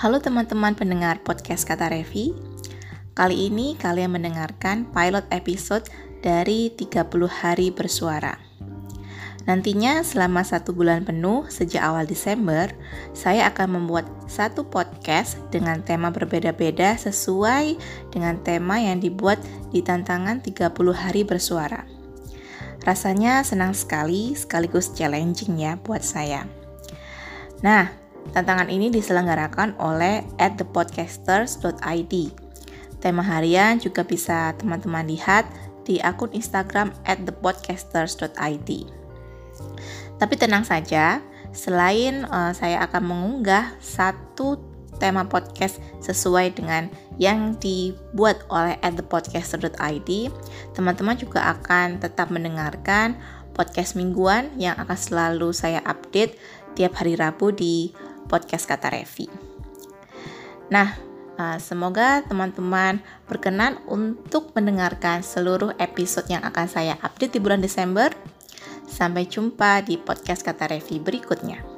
Halo teman-teman pendengar podcast Kata Revi. Kali ini kalian mendengarkan pilot episode dari 30 hari bersuara. Nantinya selama satu bulan penuh sejak awal Desember, saya akan membuat satu podcast dengan tema berbeda-beda sesuai dengan tema yang dibuat di tantangan 30 hari bersuara. Rasanya senang sekali sekaligus challenging ya buat saya. Nah, Tantangan ini diselenggarakan oleh at thepodcasters.id. Tema harian juga bisa teman-teman lihat di akun Instagram at thepodcasters.id. Tapi tenang saja, selain uh, saya akan mengunggah satu tema podcast sesuai dengan yang dibuat oleh at thepodcaster.id, teman-teman juga akan tetap mendengarkan podcast mingguan yang akan selalu saya update tiap hari Rabu di podcast kata Revi. Nah, eh, semoga teman-teman berkenan untuk mendengarkan seluruh episode yang akan saya update di bulan Desember. Sampai jumpa di podcast kata Revi berikutnya.